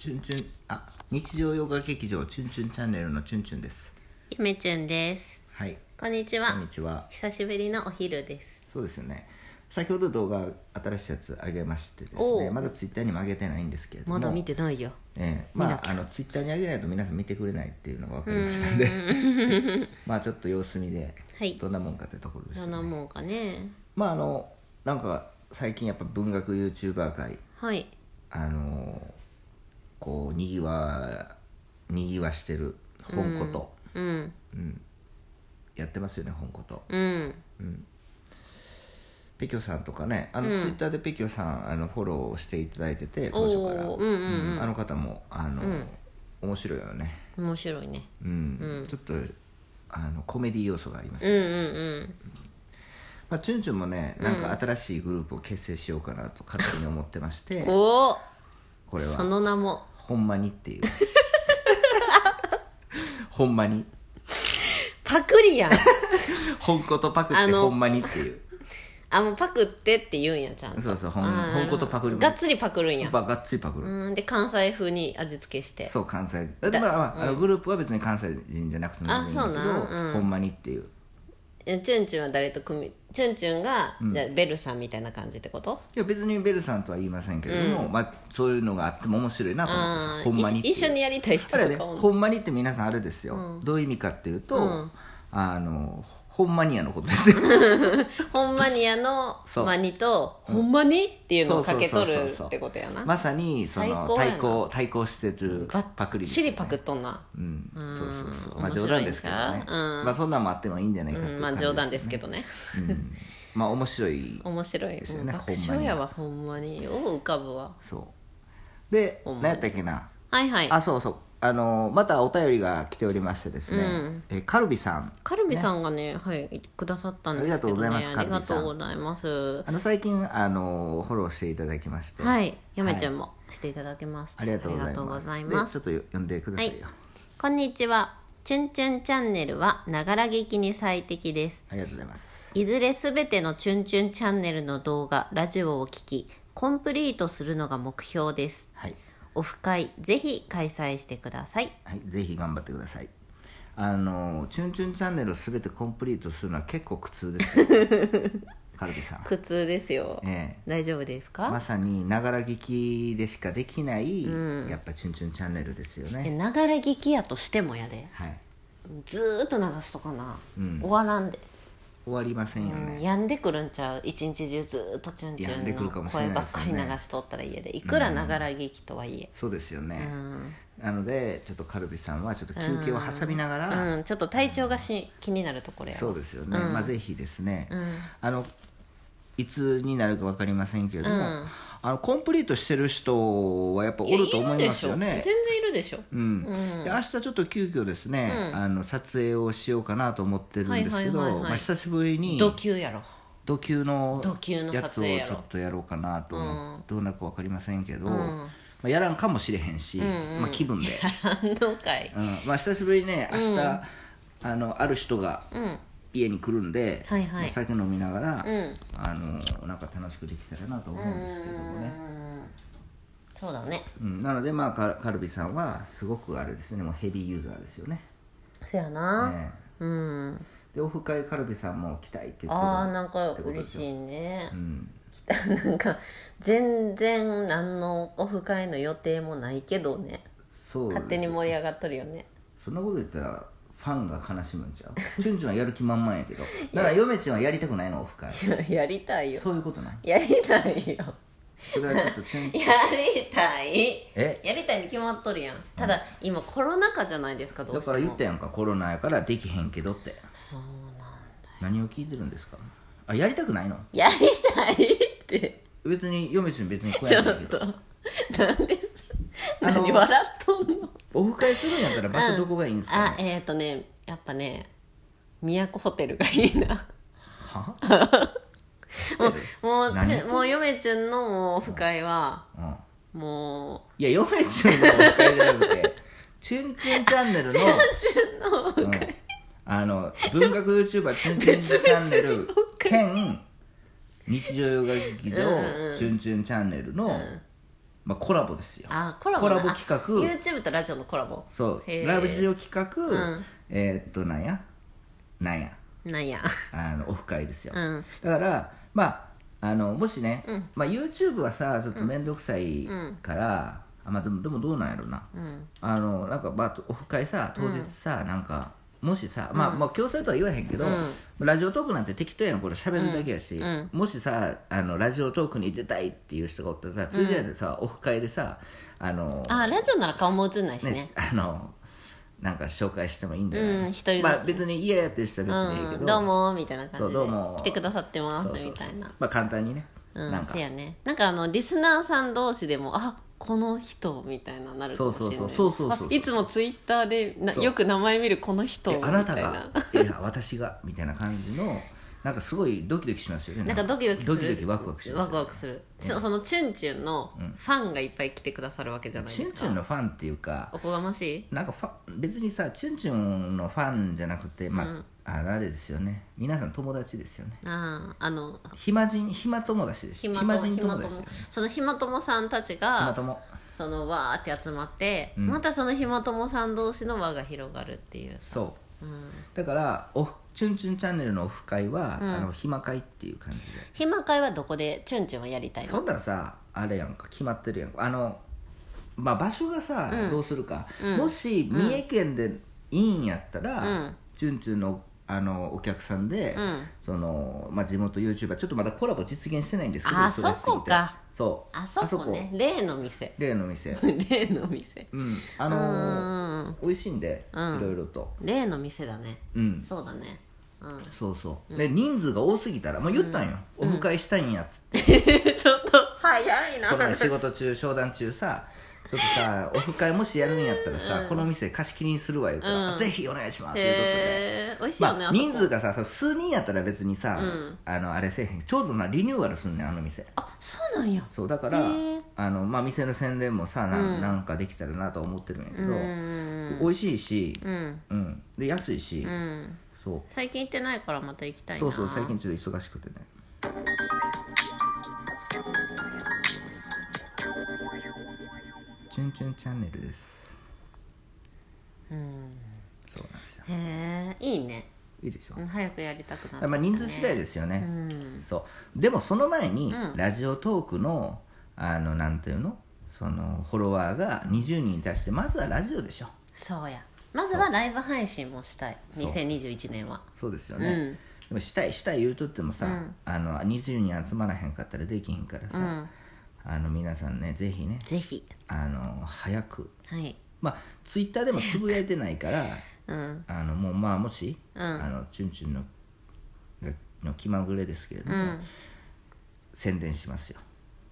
チュンチュンあ日常洋画劇場チュンチュンチャンネルのチュンチュンです。ゆめちゅんです。はい。こんにちこはんにちは。久しぶりのお昼です。そうですよね。先ほど動画新しいやつ上げましてですねまだツイッターにも上げてないんですけれども。まだ見てないよ。ええ。まああのツイッターに上げないと皆さん見てくれないっていうのが分かりましたんで。まあちょっと様子見ではい。どんなもんかってところですね。んなもんかね。まああのなんか最近やっぱ文学 YouTuber 界。はい。あのこうにぎわにぎわしてる本こと、うんやってますよね本こと。うん。ペキョさんとかねあの、ツイッターでペキョさんあのフォローしていただいてて当初から、うんうんうん。あの方もあの、面白いよね。面白いね。うん、ちょっとあのコメディ要素があります、うんうんまあ、チュンチュンもねなんか新しいグループを結成しようかなと勝手に思ってまして。うんおおこれは。その名も。ほんまにっていう。ほんまに。パクリやん。本ことパクっあのてほんまにっていう。あもうパクってって言うんやちゃんと。そうそうほんあーほんことパクる。がっつりパクるんや。やっぱがっつりパクる、うんで関西風に味付けして。そう関西。人でも、まああのグループは別に関西人じゃなくてもいいんだけどあそうなんうん。ほんまにっていう。えチュンチュンは誰と組みチュンチュンが、じゃあベルさんみたいな感じってこと？いや別にベルさんとは言いませんけれども、まあ、そういうのがあっても面白いなと思ってほんまに。一緒にやりたい人とかもほんまに。って皆さんあれですよ、どういう意味かっていうと、あのほんまにやのことですよ。ほんまにやのそう。マニと、ほんまにっていうのをかけとるってことやな。まさにその対抗対抗してるパクリですちりよねパクっとんな。うん。そうそうそう。まあ冗談ですけどね。まあそんなんもあってもいいんじゃないかっていううん、まあ冗談ですけどね。うん。まあ面白い。面白い。ですよね。うん。爆笑やわ、ほんまに。よう浮かぶわ。そう。で何やったっけな。はいはい。あそうそうあのまたお便りが来ておりましてですね、えカルビさん。カルビさんがね、はい、くださったんですけど、ね。ありがとうございますありがカルビさんとうございます。あの最近あのフォローしていただきまして。はい、やめちゃんもしていただきました。ありがとうございありがとうごますざいます。でちょっと読んでくださいよ、こんにちは。チュンチュンチャンネルは、ながら劇に最適です。ありがとうございます。いずれすべてのチュンチュンチャンネルの動画、ラジオを聞き、コンプリートするのが目標です。はい、オフ会、ぜひ開催してください。はい、ぜひ頑張ってくださいあのチュンチュンチャンネルを全てコンプリートするのは結構苦痛ですよ カルビさん苦痛ですよ。ええ大丈夫ですか、まさにながら聞きでしかできない、やっぱチュンチュンチャンネルですよえねながら劇やとしてもやで。はいずーっと流しとかな。うん終わらんで。終わりませんよね、うん、病んでくるんちゃう？一日中ずーっとチュンチ病んでくるかュンの声ばっかり流しとったら家でいくらながら劇とはいえ、そうですよね、うん。なのでちょっとカルビさんはちょっと休憩を挟みながら、うん、ちょっと体調がし気になるところやわ。そうですよね、まあぜひですね、あのいつになるか分かりませんけれども、うん。あのコンプリートしてる人はやっぱおると思いますよね。全然いるでしょ。うん。で明日ちょっと急遽ですね、あの撮影をしようかなと思ってるんですけど、まあ、久しぶりにド級やろ。土級の土級のやつをちょっとやろ。うかなと思って、どうなるか分かりませんけど、ん。まあ、やらんかもしれへんし、まあ、気分で、反応会うん。まあ、久しぶりにね明日、あのある人がうん家に来るんで、はいはい。まあ酒飲みながら、うん。あのなんか楽しくできたらなと思うんですけどもね、そうだね。うん、なのでまあカカルビさんはすごくあれですね。もうヘビーユーザーですよね。せやな、ねうん。でオフ会カルビさんも来たいって言ってるああなんか嬉しいね。う、ん。なんか全然何のオフ会の予定もないけどね。そうです勝手に盛り上がっとるよね。そんなこと言ったらファンが悲しむんちゃう？チュンチュンはやる気満々やけど。だから嫁ちゃんはやりたくないのオフ会いややりたいよ。そういうことなん？やりたいよ。それはちょっとチュンやりたい。え？やりたいに決まっとるやん。ただ、今コロナ禍じゃないですかどうだしても。から言ったやんかコロナやからできへんけどって。そうなんだ何を聞いてるんですか？あやりたくないの？やりたいって。別に嫁ちゃん別に来ちょやんけっと。どなんであの何笑っオフ会するんやったら場所どこがいいんですか、ねあえっ、ー、とねやっぱね都ホテルがいいな。は？もう何ちもう嫁ちゃんのもうオフ会はうん。もいや、嫁ちゃんのオフ会じゃなくて、チュンチュンチャンネルの、うチュンのオフうん。会、あの、文学 YouTuber チュンチュンチャンネル兼、日常洋画劇場、チュンチュンチャンネルのまあ、コラボですよ。あコラボコラボあ企画。YouTube とラジオのコラボ。そう。ラジオ企画、ん。えーっとなんや？なんや？なんや。あのオフ会ですよ、うん。だからまああのもしね、まあ、YouTube はさちょっと面倒くさいから、あまあ、でもでもどうなんやろな、うん。あのなんかまあオフ会さ当日さ、なんかもしさ、まあ、まあ強制とは言わへんけど、ラジオトークなんて適当やんこれ喋るだけやし、もしさあのラジオトークに出たいっていう人がおったらさついででさ、オフ会でさあのあラジオなら顔も映んないしね。ねあのなんか紹介してもいいんだよね、うん一人ずつ。まあ別に嫌やってる人は別にいいけど、うん、どうもみたいな感じで。そうどうも。来てくださってますそうそうそう。みたいな。まあ簡単にね、うんなんか。せやね。なんかあのリスナーさん同士でもあこの人みたいななるかもしれない。そうそうそう。そういつもツイッターでよく名前見るこの人みたいな。えあなたが？いや私が？みたいな感じのなんかすごいドキドキしますよね。なんかドキドキする。ドキドキワクワクしますよね。ワクワクする。そそのチュンチュンのファンがいっぱい来てくださるわけじゃないチュンチュンですかのファンっていうかおこがましい？なんかファン別にさチュンチュンのファンじゃなくてまあ、あのあれですよね。皆さん友達ですよね。あああの暇人暇友達です。暇とひまとも人友達ね。そのひまともさんたち暇が友そのわーって集まって、うん。またそのひまともさん同士の輪が広がるっていう。さそう。うん。だからオフチュンチュンチャンネルのオフ会は、うん。あの暇会っていう感じで。ひま会はどこでチュンチュンはやりたいの？そんなんさあれやんか。決まってるやんか。あのまあ場所がさ、うん。どうするか、うん。もし三重県でいいんやったら、うん。チュンチュンのあのお客さんで、うん。そのまあ、地元 YouTuber ちょっとまだコラボ実現してないんですけどあそこか。そう。あそこね。例の店。例の店。例の店。うん。あうのーん。美味しいんで、うん。いろいろと。例の店だね。うん。そうだね。うん。そうそう、で人数が多すぎたら、まあ、言ったんよ、オフ会したいんやっつって、ちょっと早いな。この前仕事中商談中さちょっとさオフ会もしやるんやったらさ、この店貸し切りにするわ言うから、うん。ぜひお願いしますいうことで、へえ美味しいよね、まあ、あそこ。人数がさそう数人やったら別にさ、うん。あのあれせえへん。ちょうどなリニューアルすんねんあの店。あそうなんや。そうだからあの、まあ、店の宣伝もさな,、うん。ん、なんかできたらなと思ってるんやけうど、ん。美味しいし、うん。うん、で安いし、うん。そう。最近行ってないからまた行きたいな。そうそう最近ちょっと忙しくてねチュンチュンチャンネルです。うん。そうなんですよ。へえいいね。いいでしょ、うん早くやりたくなった、まあ、人数次第ですよね、うん。そう。でもその前に、うん。ラジオトークのあのなんていうの？そのフォロワーが20人に対してまずはラジオでしょ。そうや。まずはライブ配信もしたい。そう。2021年は。そうですよね、うん。でもしたいしたい言うとってもさ、うん。あの20人集まらへんかったらできひんからさ、うんあの皆さんねぜひねぜひ。あの早く。はい。まあツイッターでもつぶやいてないからうん。あのもうまあもし、うん。あのチュンチュンのがの気まぐれですけれども、うん。宣伝しますよ。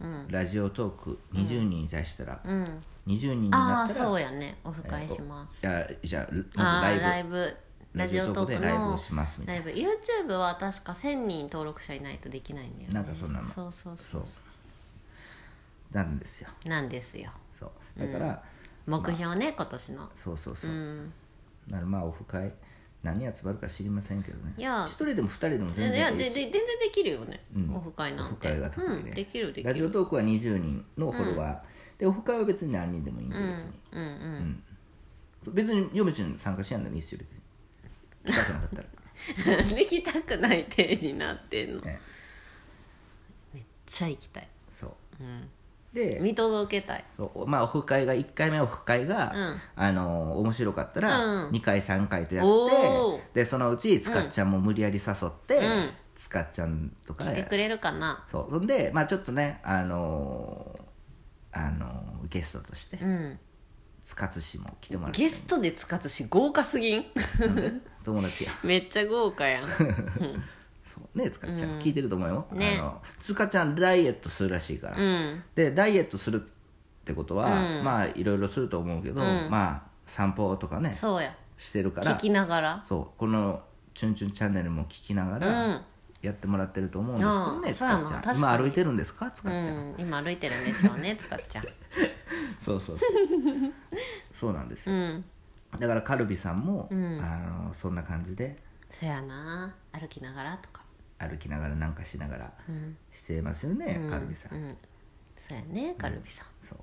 うん。ラジオトーク20人に対したら、うん。20人にあなったらあそうやね。オフ会します、じゃあじゃああまずラライブ。イブ。ラジオトークラジオトークでライブのをしますみたいライブ。YouTube は確か1000人登録者いないとできないんだよね。なんかそんなの。そうそうそそう。うなんですよ。なんですよ。そう。だから、目標ね今年の。そうそうそう。う、ん。ならまあオフ会何集まるか知りませんけどね。いや。一人でも二人でもい全や然いいしでで全然できるよね、うん。オフ会なんて。オフ会が得意で。うん、できるできる。ラジオトークは20人のフォロワー、でオフ会は別に何人でもいいんでうん別に、うん。うん。別に嫁ちゃん参加しやんでもいいっすよ別に。したくなかったら。できたくない体になってんの。めっねちゃ行きたい、そう。うん、で見届けたい。そうまあオフ会が1回目オフ会が、うん。あの面白かったら、うん。2回3回とやおー。ってでそのうちつかっちゃんも無理やり誘って、うん。つかっちゃんとか来てくれるかな。そう。そんでまあちょっとねあのーあのーゲストとしてうん。つかつ氏も来てもらって。ゲストで使ったし豪華すぎん？友達や。めっちゃ豪華やん ねつちゃん、聞いてると思うよ、ね。あのつかちゃんダイエットするらしいから、うん。でダイエットするってことは、うん。まあいろいろすると思うけど、ん。まあ散歩とかねそうや。してるから。聞きながら。そう。この「チュンチュンチャンネル」も聞きながうらん。やってもらってると思うんですけどね、つかっちゃん。今歩いてるんですかつうかっちゃん、ん。今歩いてるんでしょうねつかっちゃん。そうそうそう。そうなんですよ、うん。だからカルビさんも、うん。あのそんな感じで。そやな。歩きながらとか歩きながらなんかしながらうんしてますよね、うん。カルビさん、うん。そうやねカルビさん、そう。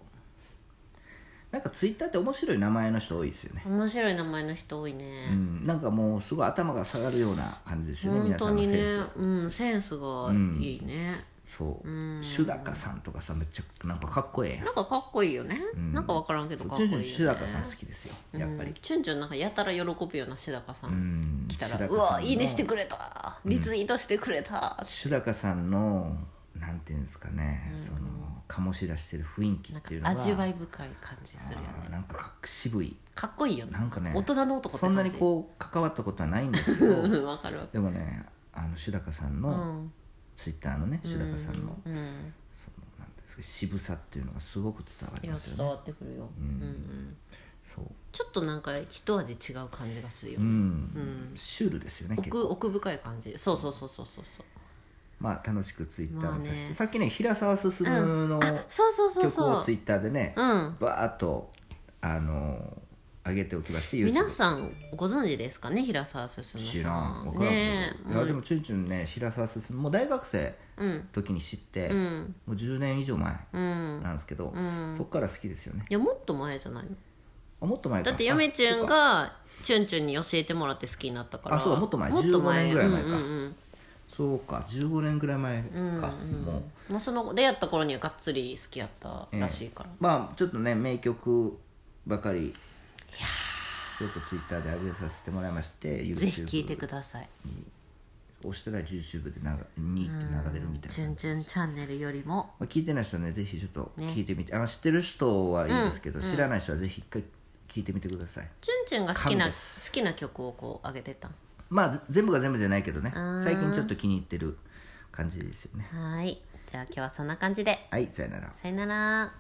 なんかツイッターって面白い名前の人多いですよね。面白い名前の人多いね、うん、なんかもうすごい頭が下がるような感じですよね本皆さんのセンス。うんセンスがいいね、そう。シュダカさんとかさめっちゃなんかかっこええやん。なんかかっこいいよね、なんか分からんけどかっこいいよね。チュンチュンシュダカさん好きですよやっぱり、チュンチュンなんかやたら喜ぶようなシュダカさん、うん。来たら「シュダカさんの。うわいいねしてくれた。リツイートしてくれた」シュダカさんのなんていうんですかね、その醸し出してる雰囲気なんかっていうのは味わい深い感じするよね。あーなんかかっ渋い。かっこいいよね。なんかね大人の男ってそんなにうこう関わったことはないんですけど。分かるわでもねあのシュダカさんの、うんツイッターのねシュダカさんの、うん。そのなんですか渋さっていうのがすごく伝わりますよね。伝わってくるよ、うん。うんそう。ちょっとなんか一味違う感じがするようね、ん、シュールですよね奥奥深い感じ。そうそうそうそうそうそう。まあ楽しくツイッターをさせて、まあね。さっきね平沢進の曲をツイッターでね、うん。バーッとあの上げておきまして皆さんご存知ですかね？平沢進さん。知らん。分からんねけど、いやでもチュンチュンね平沢進もう大学生時に知って、うん。もう10年以上前うん。なんですけど、ん。そっから好きですよね。いやもっと前じゃないの？あもっと前か。だって嫁ちゃんあがチュンチュンに教えてもらって好きになったから。あそうだもっと前。15年ぐらい前か。うんうんうん。そうか15年ぐらい前か、もうもう。その出会った頃にはがっつり好きやったらしいから、まあちょっとね名曲ばかりちょっとツイッターで上げさせてもらいましてぜひ聞いてください。押したら YouTube でながにって流れるみたいな。チュンチュンチャンネルよりも。まあ、聞いてない人はねぜひちょっと聞いてみて、あの知ってる人はいいですけど、知らない人はぜひ一回聞いてみてください。チュンチュンが好きな好きな曲をこう上げてたまあぜ全部が全部じゃないけどね。ー。最近ちょっと気に入ってる感じですよね。はい。じゃあ今日はそんな感じで。はいさよなら。さよなら